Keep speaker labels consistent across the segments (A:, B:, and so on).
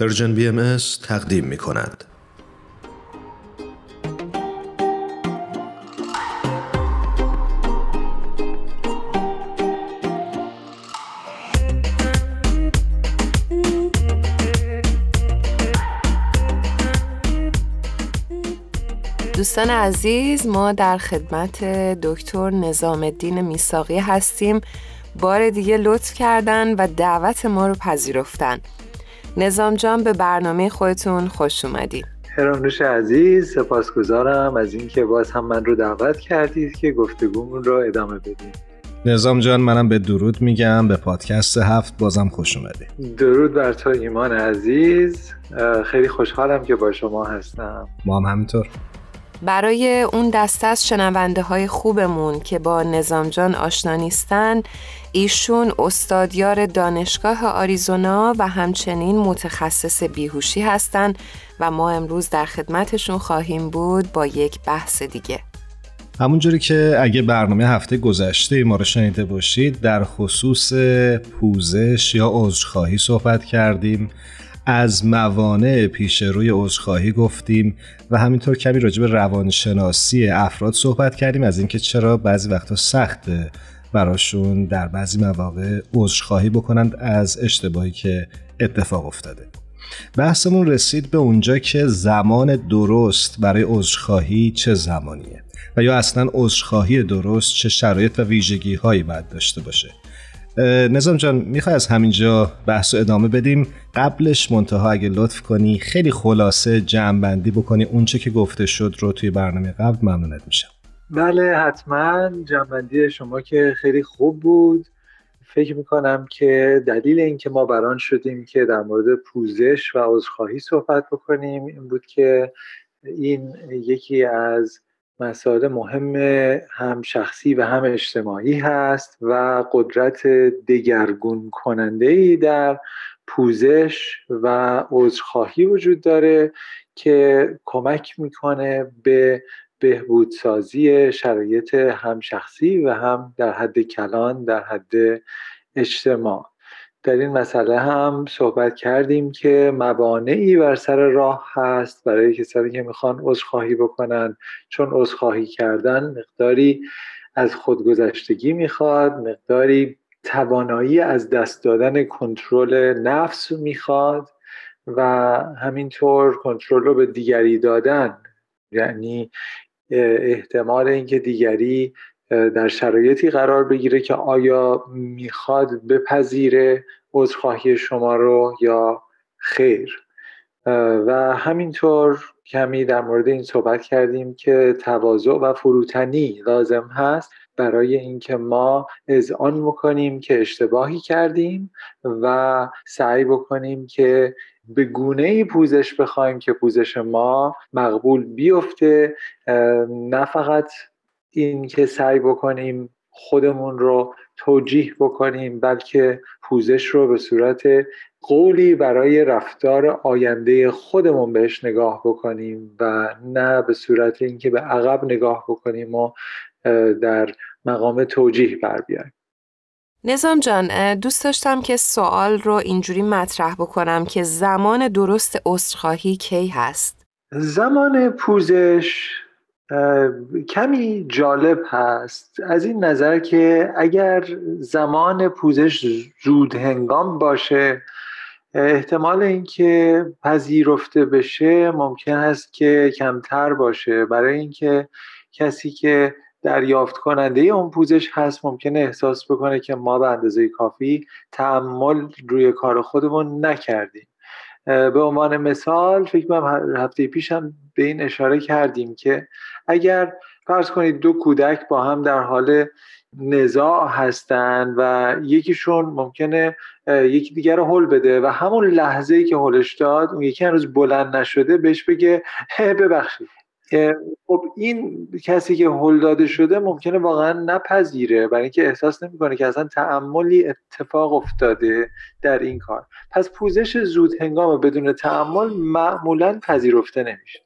A: پرژن بی ام تقدیم می کند.
B: دوستان عزیز ما در خدمت دکتر نظام الدین میساقی هستیم بار دیگه لطف کردن و دعوت ما رو پذیرفتن نظام جان به برنامه خودتون خوش اومدید
C: هرانوش عزیز سپاسگزارم از اینکه باز هم من رو دعوت کردید که گفتگومون رو ادامه بدیم.
A: نظام جان منم به درود میگم به پادکست هفت بازم خوش اومدید
C: درود بر تو ایمان عزیز. خیلی خوشحالم که با شما هستم.
A: ما هم همینطور.
B: برای اون دسته از شنونده های خوبمون که با نظام جان آشنا نیستن ایشون استادیار دانشگاه آریزونا و همچنین متخصص بیهوشی هستند و ما امروز در خدمتشون خواهیم بود با یک بحث دیگه.
A: همونجوری که اگه برنامه هفته گذشته ما رو شنیده باشید در خصوص پوزش یا عذرخواهی صحبت کردیم. از موانع پیش روی عذرخواهی گفتیم و همینطور کمی راجع به روانشناسی افراد صحبت کردیم از اینکه چرا بعضی وقتا سخته براشون در بعضی مواقع عذرخواهی بکنند از اشتباهی که اتفاق افتاده. بحثمون رسید به اونجا که زمان درست برای عذرخواهی چه زمانیه و یا اصلا عذرخواهی درست چه شرایط و ویژگی هایی باید داشته باشه. نظام جان می‌خوای از همینجا بحث و ادامه بدیم؟ قبلش منتها اگه لطف کنی خیلی خلاصه جمع بندی بکنی اونچه که گفته شد رو توی برنامه قبل ممنونت میشم.
C: بله حتما. جنبندی شما که خیلی خوب بود. فکر می‌کنم که دلیل اینکه ما بران شدیم که در مورد پوزش و عذرخواهی صحبت بکنیم این بود که این یکی از مسائل مهم هم شخصی و هم اجتماعی هست و قدرت دگرگون کننده ای در پوزش و عذرخواهی وجود داره که کمک می‌کنه به بهبودسازی شرایط هم شخصی و هم در حد کلان در حد اجتماع. در این مسئله هم صحبت کردیم که موانعی بر سر راه هست برای کسانی که می‌خوان عذرخواهی بکنن. چون عذرخواهی کردن مقداری از خودگذشتگی می‌خواد مقداری توانایی از دست دادن کنترل نفس می‌خواد و همینطور کنترل رو به دیگری دادن. یعنی احتمال اینکه دیگری در شرایطی قرار بگیره که آیا می‌خواد بپذیره عذرخواهی شما رو یا خیر. و همینطور کمی در مورد این صحبت کردیم که تواضع و فروتنی لازم هست برای اینکه ما اذعان بکنیم که اشتباهی کردیم و سعی بکنیم که به گونه ای پوزش بخوایم که پوزش ما مقبول بیفته نه فقط این که سعی بکنیم خودمون رو توجیه بکنیم بلکه پوزش رو به صورت قولی برای رفتار آینده خودمون بهش نگاه بکنیم و نه به صورت اینکه به عقب نگاه بکنیم و در مقام توجیه بر بیایم.
B: نظام جان دوست داشتم که سوال رو اینجوری مطرح بکنم که زمان درست عذرخواهی کی هست؟
C: زمان پوزش کمی جالب هست از این نظر که اگر زمان پوزش زود هنگام باشه احتمال اینکه پذیرفته بشه ممکن است که کمتر باشه. برای اینکه کسی که دریافت کننده اون پوزش هست ممکنه احساس بکنه که ما به اندازه کافی تعمل روی کار خودمون نکردیم. به عنوان مثال فکر کنم هفته پیشم به این اشاره کردیم که اگر فرض کنید دو کودک با هم در حال نزاع هستند و یکیشون ممکنه یکی دیگر رو حل بده و همون لحظه ای که حلش داد اون یکی هنوز بلند نشده بهش بگه ببخشید. خب این کسی که هل داده شده ممکنه واقعا نپذیره. برای اینکه احساس نمی‌کنه که اصلا تعملی اتفاق افتاده در این کار. پس پوزش زود هنگام بدون تعمل معمولا پذیرفته نمیشه.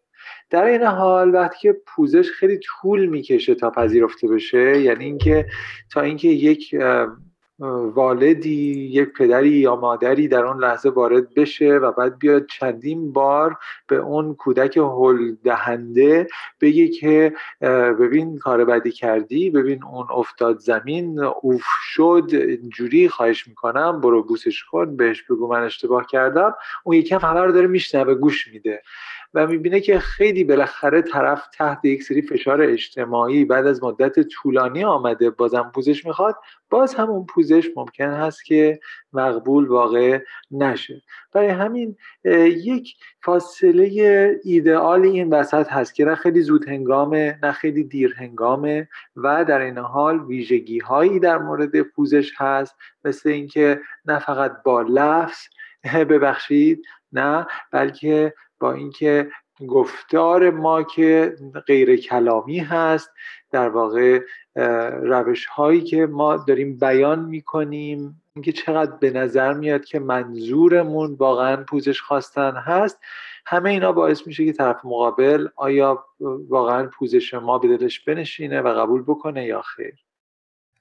C: در این حال وقتی که پوزش خیلی طول می‌کشه تا پذیرفته بشه یعنی اینکه تا اینکه یک والدی یک پدری یا مادری در اون لحظه وارد بشه و بعد بیاد چندین بار به اون کودک هل دهنده بگه که ببین کار بدی کردی ببین اون افتاد زمین اوف شد جوری خواهش می‌کنم برو بوسش کن بهش بگو من اشتباه کردم. اون یکم همه رو داره میشنوه گوش میده. و می‌بینه که خیلی بالاخره طرف تحت یک سری فشار اجتماعی بعد از مدت طولانی آمده بازم پوزش می‌خواد. باز هم اون پوزش ممکن هست که مقبول واقع نشه. برای همین یک فاصله ایدئال این وسط هست که نه خیلی زود هنگامه نه خیلی دیر هنگامه و در این حال ویژگی هایی در مورد پوزش هست. مثل اینکه نه فقط با لفظ ببخشید نه بلکه با اینکه گفتار ما که غیر کلامی هست در واقع روش هایی که ما داریم بیان می‌کنیم اینکه چقدر به نظر میاد که منظورمون واقعا پوزش خواستن هست همه اینا باعث میشه که طرف مقابل آیا واقعا پوزش ما به دلش بنشینه و قبول بکنه یا خیر.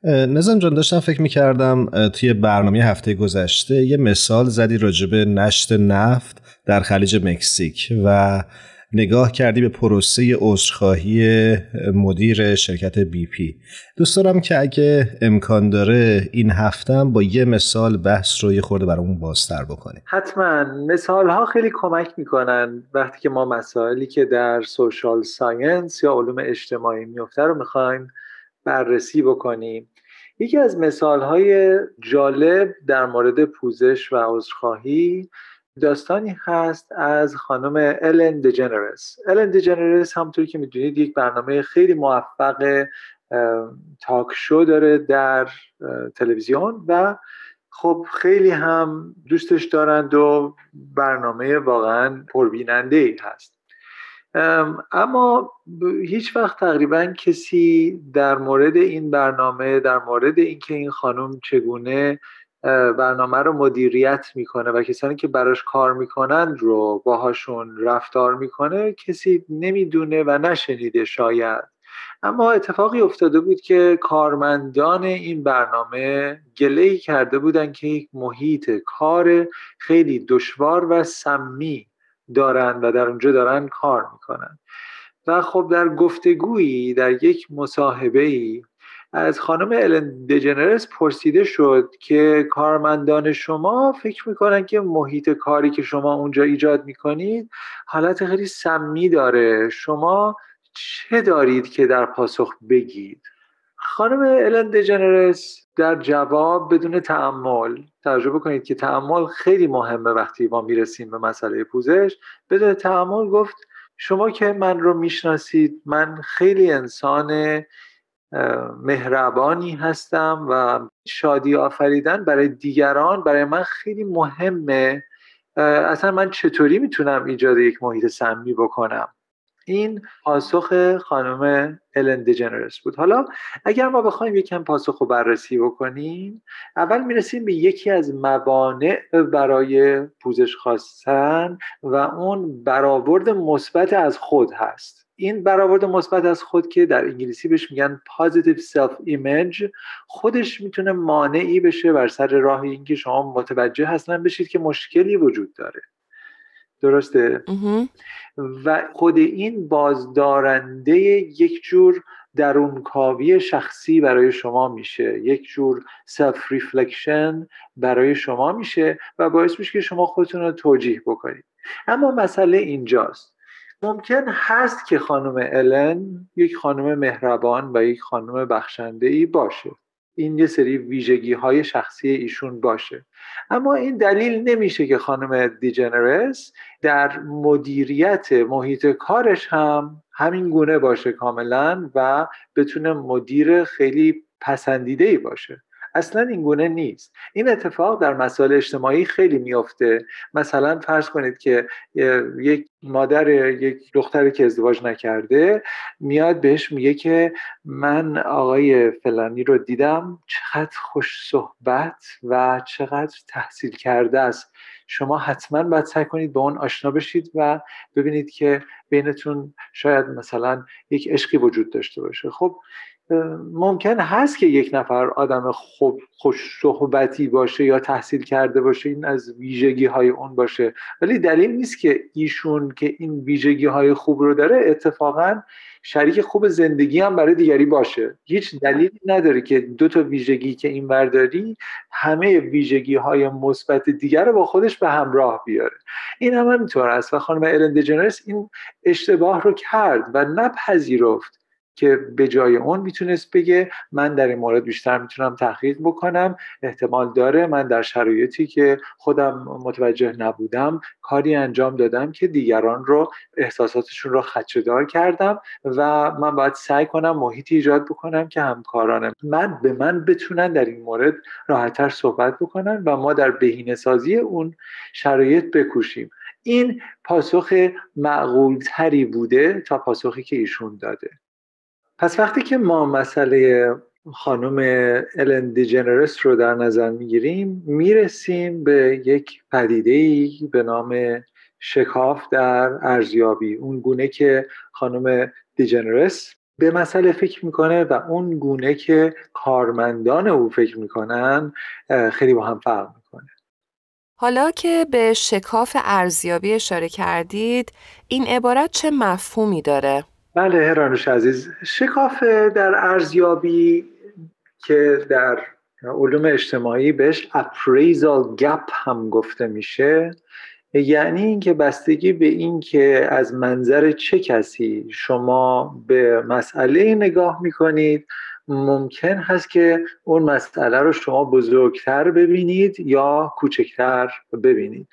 A: نظام جان داشتم فکر می‌کردم توی برنامه هفته گذشته یه مثال زدی راجب نشت نفت در خلیج مکزیک و نگاه کردی به پروسه عذرخواهی مدیر شرکت بی پی دوست دارم که اگه امکان داره این هفتم با یه مثال بحث رو یه خورده برامون بازتر بکنیم.
C: حتما. مثال ها خیلی کمک می‌کنن وقتی که ما مسائلی که در social science یا علوم اجتماعی میفته رو می‌خوایم بررسی بکنیم یکی از مثال های جالب در مورد پوزش و عذرخواهی داستانی هست از خانم الن دجنرس الن دجنرس همونطور که می‌دونید یک برنامه خیلی موفق تاک شو داره در تلویزیون و خب خیلی هم دوستش دارند و برنامه واقعا پربیننده ای هست. اما هیچ وقت تقریبا کسی در مورد این برنامه در مورد اینکه این خانم چگونه برنامه رو مدیریت می‌کنه و کسانی که براش کار می‌کنن رو باهاشون رفتار می‌کنه کسی نمی‌دونه و نشنیده شاید. اما اتفاقی افتاده بود که کارمندان این برنامه گله کرده بودن که یک محیط کار خیلی دشوار و سمی دارن و در اونجا دارن کار می‌کنن. و خب در گفتگویی در یک مصاحبه ای از خانم الن دجنرس پرسیده شد که کارمندان شما فکر می‌کنن که محیط کاری که شما اونجا ایجاد می‌کنید حالت خیلی سمی داره. شما چه دارید که در پاسخ بگید؟ خانم الن دجنرس در جواب بدون تعمل تجربه کنید که تعمل خیلی مهمه وقتی ما می‌رسیم به مسئله پوزش. بدون تعمل گفت شما که من رو می‌شناسید من خیلی انسان مهربانی هستم و شادی آفریدن برای دیگران برای من خیلی مهمه. اصلا من چطوری می‌تونم ایجاد یک محیط سمی بکنم؟ این پاسخ خانم الن دیجنرس بود. حالا اگر ما بخوایم یکم پاسخ رو بررسی بکنیم اول می‌رسیم به یکی از موانع برای پوزش خواستن و اون برآورد مثبت از خود هست. این برآورد مثبت از خود که در انگلیسی بهش میگن positive self image خودش می‌تونه مانعی بشه بر سر راه اینکه شما متوجه هستن بشید که مشکلی وجود داره. درسته؟ و خود این بازدارنده یک جور درونکاوی شخصی برای شما میشه یک جور self reflection برای شما میشه و باعث میشه که شما خودتون رو توجیه بکنید. اما مسئله اینجاست. ممکن هست که خانم الن یک خانم مهربان و یک خانم بخشنده ای باشه. این یه سری ویژگی های شخصی ایشون باشه. اما این دلیل نمیشه که خانم دیجنرس در مدیریت محیط کارش هم همین گونه باشه کاملا و بتونه مدیر خیلی پسندیده ای باشه. اصلا این گونه نیست. این اتفاق در مسائل اجتماعی خیلی میافته. مثلا فرض کنید که یک مادر یک دختری که ازدواج نکرده میاد بهش میگه که من آقای فلانی رو دیدم چقدر خوش صحبت و چقدر تحصیل کرده است. شما حتما باید سعی کنید به اون آشنا بشید و ببینید که بینتون شاید مثلا یک عشقی وجود داشته باشه. خب ممکن هست که یک نفر آدم خوب خوش صحبتی باشه یا تحصیل کرده باشه این از ویژگی های اون باشه. ولی دلیل نیست که ایشون که این ویژگی های خوب رو داره اتفاقا شریک خوب زندگی هم برای دیگری باشه. هیچ دلیلی نداره که دو تا ویژگی که این برداری همه ویژگی های مثبت دیگر رو با خودش به همراه بیاره. این هم همینطور است. و خانم الن این اشتباه رو کرد و نپذیرفت که به جای اون می‌تونست بگه من در این مورد بیشتر می‌تونم تحقیق بکنم احتمال داره من در شرایطی که خودم متوجه نبودم کاری انجام دادم که دیگران رو احساساتشون رو خدشهدار کردم و من باید سعی کنم محیطی ایجاد بکنم که همکارانم من به من بتونن در این مورد راحتتر صحبت بکنن و ما در بهینه سازی اون شرایط بکوشیم. این پاسخ معقولتری بوده تا پاسخی که ایشون داده. پس وقتی که ما مسئله خانم الن دیجنرس رو در نظر می‌گیریم می‌رسیم به یک پدیده ای به نام شکاف در ارزیابی اون گونه که خانم دیجنرس به مسئله فکر می‌کنه و اون گونه که کارمندان او فکر می‌کنن خیلی با هم فرق می‌کنه
B: حالا که به شکاف ارزیابی اشاره کردید این عبارت چه مفهومی داره؟
C: بله هرانوش عزیز. شکاف در ارزیابی که در علوم اجتماعی بهش appraisal gap هم گفته میشه یعنی اینکه بستگی به اینکه از منظر چه کسی شما به مسئله نگاه می‌کنید ممکن هست که اون مسئله رو شما بزرگتر ببینید یا کوچکتر ببینید.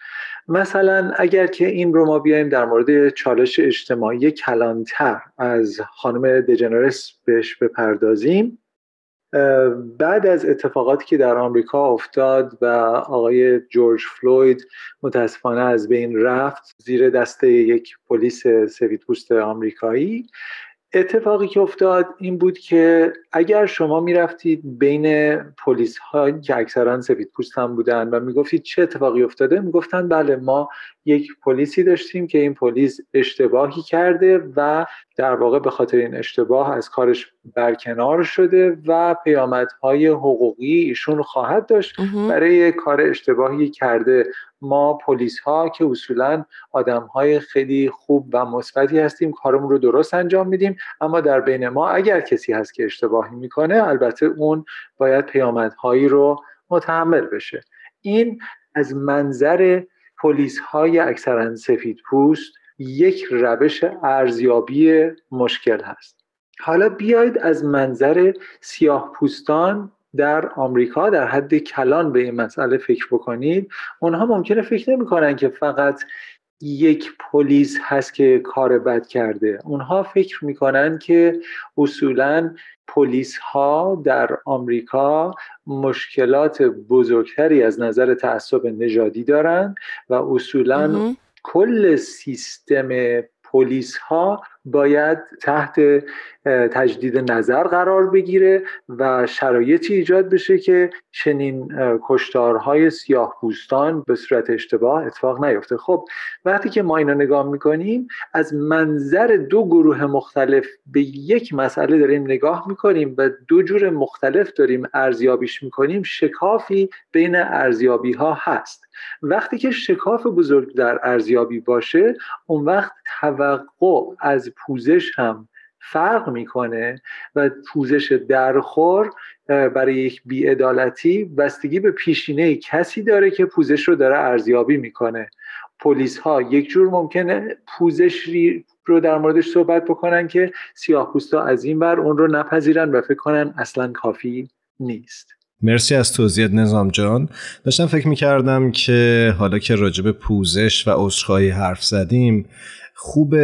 C: مثلا اگر که این رو ما بیایم در مورد چالش اجتماعی کلانتر از خانم دجنرس بهش بپردازیم بعد از اتفاقاتی که در آمریکا افتاد و آقای جورج فلوید متاسفانه از بین رفت زیر دست یک پلیس سفیدپوست آمریکایی اتفاقی که افتاد این بود که اگر شما می‌رفتید بین پلیس ها که اکثرا سفید پوست هم بودن و می‌گفتید چه اتفاقی افتاده می‌گفتن بله ما یک پلیسی داشتیم که این پلیس اشتباهی کرده و در واقع به خاطر این اشتباه از کارش برکنار شده و پیامدهای حقوقی ایشون خواهد داشت برای کار اشتباهی کرده. ما پلیس ها که اصولا آدم های خیلی خوب و مثبتی هستیم کارمون رو درست انجام میدیم. اما در بین ما اگر کسی هست که اشتباهی می‌کنه البته اون باید پیامدهایی رو متحمل بشه. این از منظر پلیس های اکثرا سفید پوست یک روش ارزیابی مشکل هست. حالا بیاید از منظر سیاه پوستان در آمریکا در حد کلان به این مسئله فکر بکنید. اونها ممکنه فکر نمی‌کنن که فقط یک پلیس هست که کار بد کرده. اونها فکر می‌کنن که اصولا پلیس ها در آمریکا مشکلات بزرگتری از نظر تعصب نژادی دارند و اصولا کل سیستم پلیس ها باید تحت تجدید نظر قرار بگیره و شرایطی ایجاد بشه که چنین کشتارهای سیاه پوستان به صورت اشتباه اتفاق نیفته. خب وقتی که ما اینا نگاه می‌کنیم از منظر دو گروه مختلف به یک مسئله داریم نگاه می‌کنیم و دو جور مختلف داریم ارزیابیش می‌کنیم شکافی بین ارزیابی ها هست. وقتی که شکاف بزرگ در ارزیابی باشه اون وقت توقع از پوزش هم فرق می‌کنه و پوزش درخور برای یک بیعدالتی بستگی به پیشینه کسی داره که پوزش رو داره ارزیابی می‌کنه. پلیس ها یک جور ممکنه پوزش رو در موردش صحبت بکنن که سیاه پوستا از این بر اون رو نپذیرن و فکر کنن اصلا کافی نیست.
A: مرسی از توضیحت نظام جان. داشتم فکر می‌کردم که حالا که راجب پوزش و عذرخواهی حرف زدیم خوب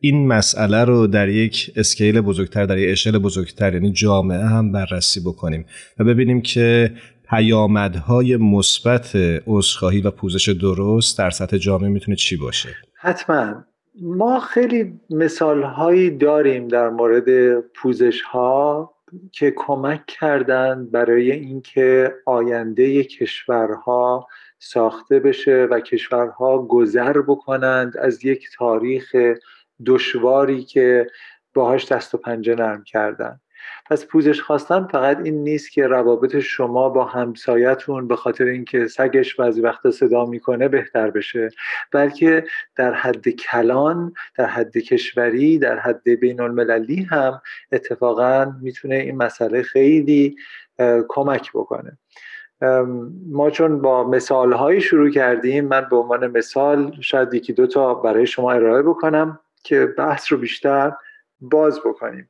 A: این مسئله رو در یک اسکیل بزرگتر در یک اشل بزرگتر یعنی جامعه هم بررسی بکنیم و ببینیم که پیامدهای مثبت عذرخواهی و پوزش درست در سطح جامعه می‌تونه چی باشه؟
C: حتما. ما خیلی مثال هایی داریم در مورد پوزش ها که کمک کردند برای اینکه آینده کشورها ساخته بشه و کشورها گذر بکنند از یک تاریخ دشواری که باهاش دست و پنجه نرم کردن. پس پوزش خواستن فقط این نیست که روابط شما با همسایتون به خاطر اینکه سگش بعضی وقتا صدا می‌کنه بهتر بشه بلکه در حد کلان در حد کشوری در حد بین المللی هم اتفاقا می‌تونه این مسئله خیلی کمک بکنه. ما چون با مثال شروع کردیم من به عنوان مثال شاید یکی دو تا برای شما ارائه بکنم. که بحث رو بیشتر باز بکنیم.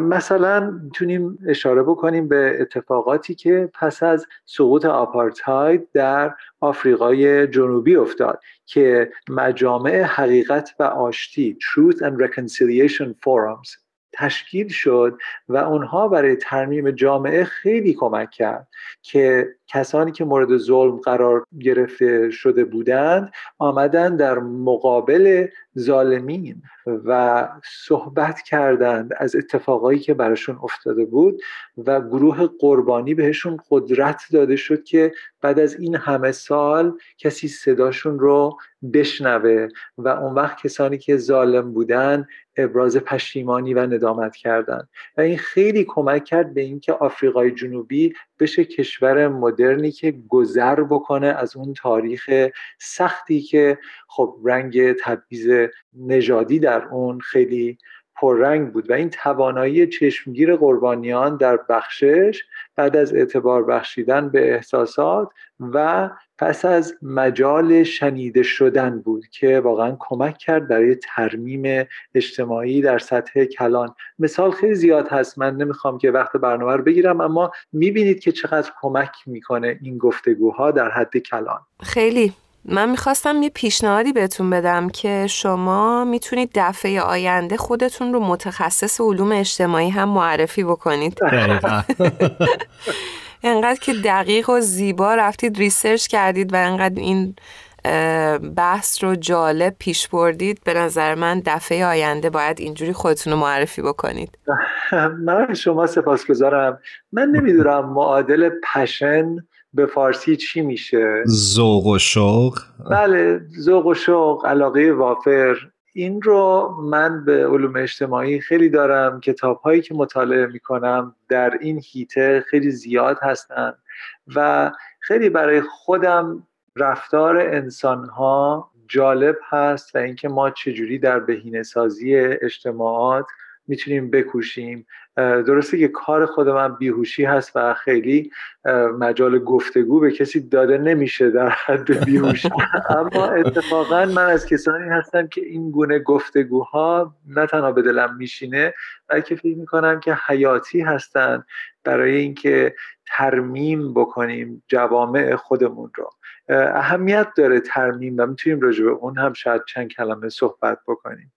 C: مثلا می‌تونیم اشاره بکنیم به اتفاقاتی که پس از سقوط آپارتاید در آفریقای جنوبی افتاد که مجامع حقیقت و آشتی Truth and Reconciliation Forums تشکیل شد و اونها برای ترمیم جامعه خیلی کمک کرد که کسانی که مورد ظلم قرار گرفته شده بودند آمدن در مقابل ظالمین و صحبت کردند از اتفاقایی که براشون افتاده بود و گروه قربانی بهشون قدرت داده شد که بعد از این همه سال کسی صداشون رو بشنوه و اون وقت کسانی که ظالم بودن ابراز پشیمانی و ندامت کردند و این خیلی کمک کرد به اینکه آفریقای جنوبی بشه کشور مدرنی که گذر بکنه از اون تاریخ سختی که خب رنگ تبعیض نژادی در اون خیلی پررنگ بود. و این توانایی چشمگیر قربانیان در بخشش بعد از اعتبار بخشیدن به احساسات و پس از مجال شنیده شدن بود که واقعا کمک کرد برای ترمیم اجتماعی در سطح کلان. مثال خیلی زیاد هست من نمی‌خوام که وقت برنامه رو بگیرم اما می‌بینید که چقدر کمک می‌کنه این گفتگوها در حد کلان.
B: خیلی. من می‌خواستم یه پیشنهادی بهتون بدم که شما می‌تونید دفعه آینده خودتون رو متخصص علوم اجتماعی هم معرفی بکنید. انقدر که دقیق و زیبا رفتید research کردید و انقدر این بحث رو جالب پیش بردید به نظر من دفعه آینده باید اینجوری خودتون رو معرفی بکنید.
C: من شما سپاسگزارم. من نمی‌دونم معادل passion به فارسی چی میشه؟
A: ذوق و شوق.
C: بله ذوق و شوق علاقه وافر. این رو من به علوم اجتماعی خیلی دارم. کتاب هایی که مطالعه می‌کنم در این حیطه خیلی زیاد هستن و خیلی برای خودم رفتار انسان ها جالب هست و اینکه ما چجوری در بهینه سازی اجتماعات می‌تونیم بکوشیم. درسته که کار خود من بیهوشی هست و خیلی مجال گفتگو به کسی داده نمیشه در حد بیهوشی. اما اتفاقا من از کسانی هستم که این گونه گفتگوها نه تنها به دلم میشینه بلکه فکر می‌کنم که حیاتی هستن برای اینکه ترمیم بکنیم جوامع خودمون رو. اهمیت داره ترمیم و می‌تونیم راجع به اون هم شاید چند کلمه صحبت بکنیم.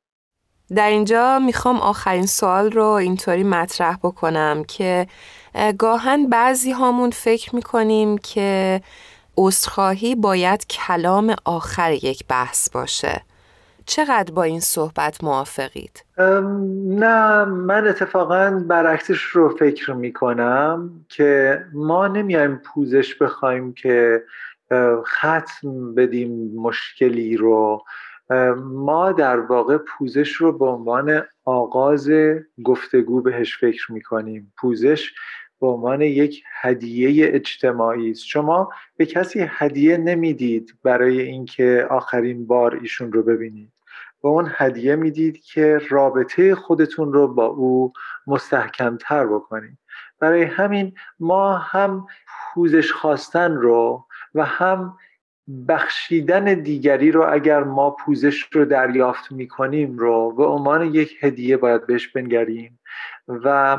B: در اینجا می‌خوام آخرین سوال رو اینطوری مطرح بکنم که گاهن بعضی هامون فکر می‌کنیم که عذرخواهی باید کلام آخر یک بحث باشه چقدر با این صحبت موافقید؟
C: نه من اتفاقا برعکسش رو فکر می‌کنم که ما نمیایم پوزش بخوایم که ختم بدیم مشکلی رو ما در واقع پوزش رو به عنوان آغاز گفتگو بهش فکر می‌کنیم. پوزش به عنوان یک هدیه اجتماعی است. شما به کسی هدیه نمی‌دید برای اینکه آخرین بار ایشون رو ببینید. به اون هدیه می‌دید که رابطه خودتون رو با او مستحکمتر بکنید. برای همین ما هم پوزش خواستن رو و هم بخشیدن دیگری رو اگر ما پوزش رو دریافت می‌کنیم رو به عنوان یک هدیه باید بهش بنگریم. و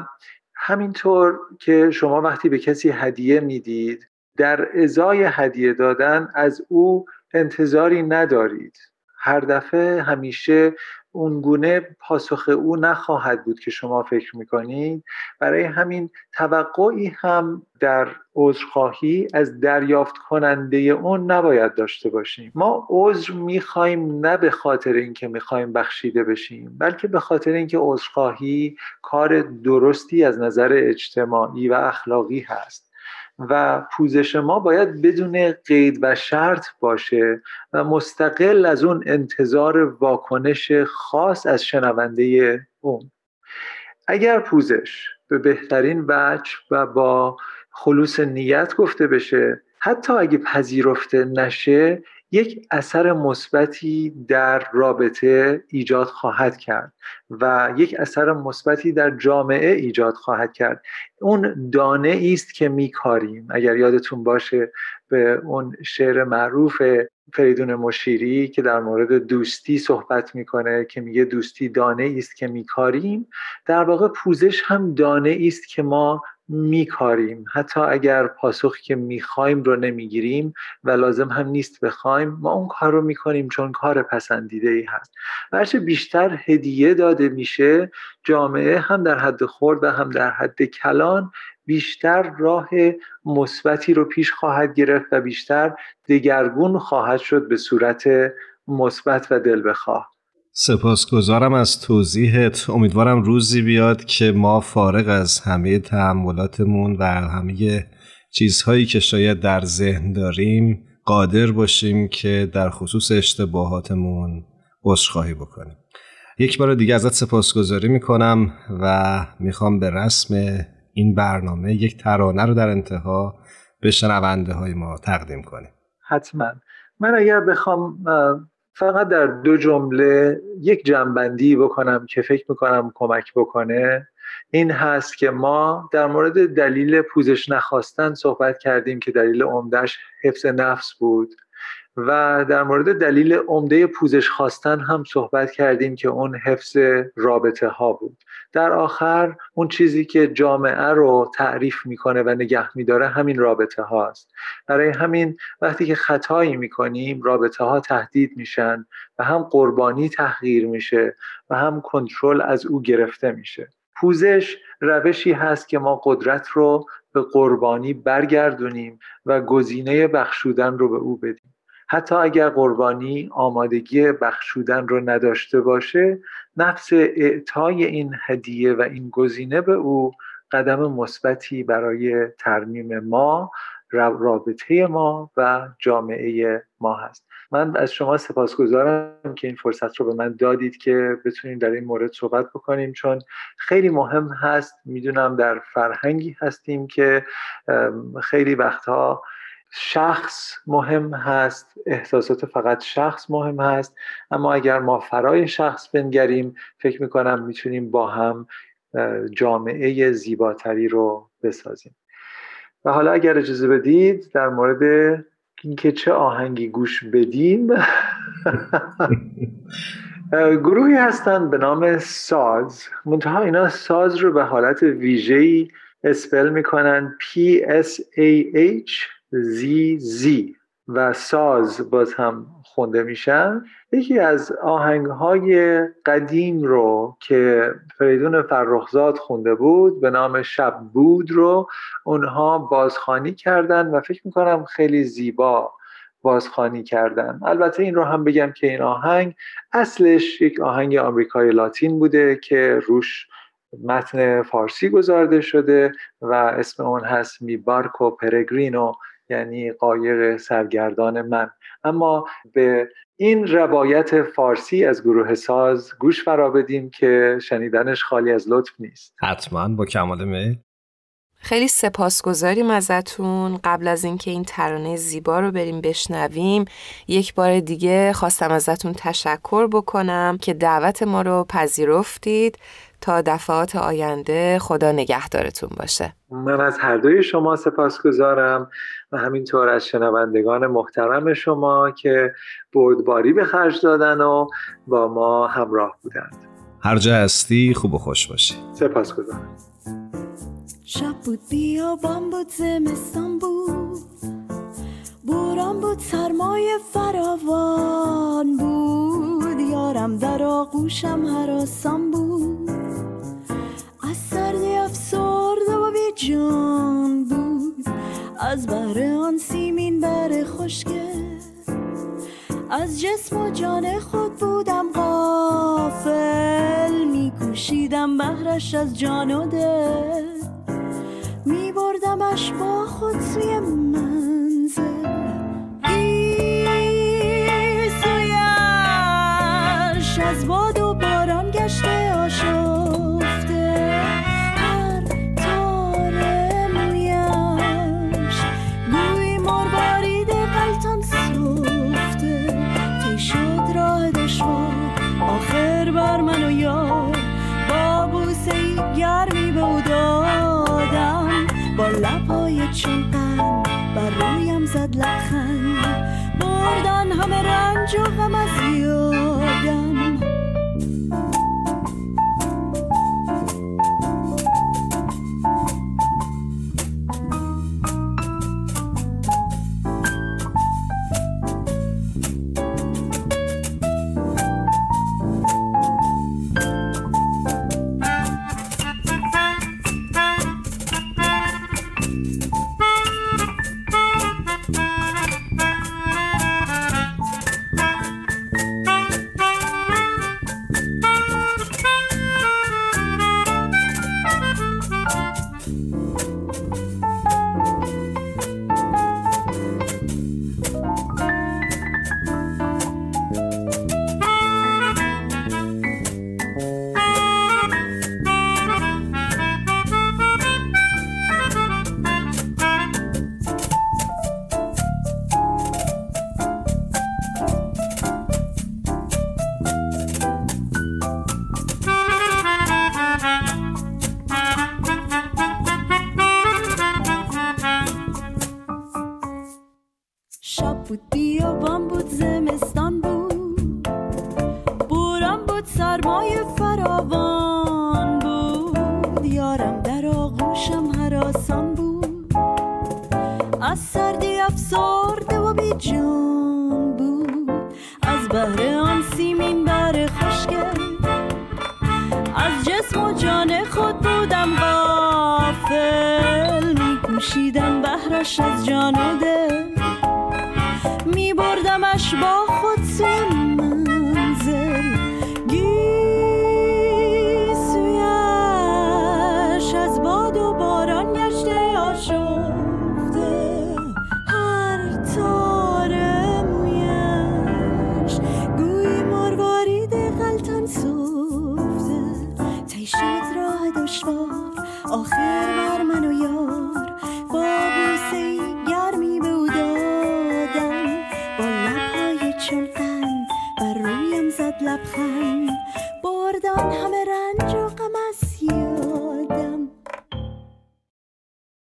C: همینطور که شما وقتی به کسی هدیه می‌دید در ازای هدیه دادن از او انتظاری ندارید. هر دفعه همیشه اونگونه پاسخ او نخواهد بود که شما فکر می‌کنید. برای همین توقعی هم در عذرخواهی از دریافت کننده اون نباید داشته باشیم. ما عذر می‌خوایم نه به خاطر اینکه می‌خوایم بخشیده بشیم بلکه به خاطر اینکه عذرخواهی کار درستی از نظر اجتماعی و اخلاقی هست. و پوزش ما باید بدون قید و شرط باشه و مستقل از اون انتظار واکنش خاص از شنونده اون. اگر پوزش به بهترین وجه و با خلوص نیت گفته بشه حتی اگه پذیرفته نشه یک اثر مثبتی در رابطه ایجاد خواهد کرد و یک اثر مثبتی در جامعه ایجاد خواهد کرد. اون دانه است که میکاریم. اگر یادتون باشه به اون شعر معروف فریدون مشیری که در مورد دوستی صحبت می‌کنه که میگه دوستی دانه است که میکاریم در واقع پوزش هم دانه است که ما میکاریم. حتی اگر پاسخی که می‌خوایم رو نمی‌گیریم و لازم هم نیست بخوایم ما اون کار رو می‌کنیم چون کار پسندیده ای هست. هرچه بیشتر هدیه داده میشه جامعه هم در حد خورد و هم در حد کلان بیشتر راه مثبتی رو پیش خواهد گرفت و بیشتر دگرگون خواهد شد به صورت مثبت و دل بخواه.
A: سپاسگزارم از توضیحت. امیدوارم روزی بیاد که ما فارغ از همه تحملاتمون و همه چیزهایی که شاید در ذهن داریم قادر باشیم که در خصوص اشتباهاتمون عذرخواهی بکنیم. یک بار دیگه ازت سپاسگزاری می‌کنم و می‌خوام به رسم این برنامه یک ترانه رو در انتها به شنونده های ما تقدیم کنیم.
C: حتما. من اگر بخوام فقط در دو جمله یک جنبندی بکنم که فکر می‌کنم کمک بکنه. این هست که ما در مورد دلیل پوزش نخواستن صحبت کردیم که دلیل عمدهش حفظ نفس بود و در مورد دلیل عمده پوزش خواستن هم صحبت کردیم که اون حفظ رابطه ها بود. در آخر اون چیزی که جامعه رو تعریف می‌کنه و نگه میداره همین رابطه هاست. برای همین وقتی که خطایی می‌کنیم رابطه ها تهدید میشن و هم قربانی تحقیر میشه و هم کنترل از او گرفته میشه. پوزش روشی هست که ما قدرت رو به قربانی برگردونیم و گزینه بخشودن رو به او بدیم. حتی اگر قربانی آمادگی بخشودن رو نداشته باشه نفس اعطای این هدیه و این گزینه به او قدم مثبتی برای ترمیم ما رابطه ما و جامعه ما هست. من از شما سپاسگزارم که این فرصت رو به من دادید که بتونیم در این مورد صحبت بکنیم چون خیلی مهم هست. می‌دونم در فرهنگی هستیم که خیلی وقتها شخص مهم هست احساسات فقط شخص مهم هست. اما اگر ما فرای شخص بنگریم فکر می‌کنم می‌تونیم با هم جامعه زیباتری رو بسازیم. و حالا اگر اجازه بدید در مورد اینکه چه آهنگی گوش بدیم گروهی هستند به نام ساز. منتها اینا ساز رو به حالت ویژه‌ای اسپل می‌کنن P S A H زی زی. و ساز باز هم خونده میشن. یکی از آهنگ های قدیم رو که فریدون فرخزاد خونده بود به نام شب بود رو اونها بازخانی کردن و فکر می‌کنم خیلی زیبا بازخانی کردن. البته این رو هم بگم که این آهنگ اصلش یک آهنگ آمریکای لاتین بوده که روش متن فارسی گذارده شده و اسم اون هست می بارکو پرگرینو. یعنی قایق سرگردان من. اما به این روایت فارسی از گروه ساز گوش فرا بدیم که شنیدنش خالی از لطف نیست.
A: حتما با کمال میل.
B: خیلی سپاسگزاریم ازتون. قبل از اینکه این ترانه زیبا رو بریم بشنویم یک بار دیگه خواستم ازتون تشکر بکنم که دعوت ما رو پذیرفتید. تا دفعات آینده خدا نگهدارتون باشه.
C: من از هر دوی شما سپاسگزارم. و همینطور از شنوندگان محترم شما که بردباری به خرج دادن و با ما همراه بودند.
A: هر جا هستی خوب و خوش باشی.
C: سپاسگزارم
D: شب بود بیابان بود زمستان بود. بوران بود سرمایه فراوان بود. یارم در آغوشم حراسان بود. از سردی افسرده و بی جان از بهر آن سیمین بر خشکه از جسم و جان خود بودم غافل. میکوشیدم بهرش از جان و دل. میبردمش با خود سوی منزل. از همه رنج و